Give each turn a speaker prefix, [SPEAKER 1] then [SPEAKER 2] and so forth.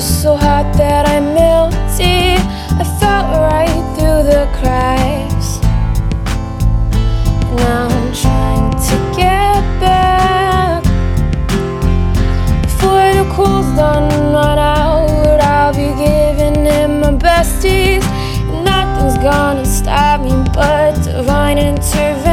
[SPEAKER 1] just so hot that I melted. I felt right through the cracks. Now I'm trying to get back. Before the cool's done, run out, I'll be giving him my besties. Nothing's gonna stop me but divine intervention.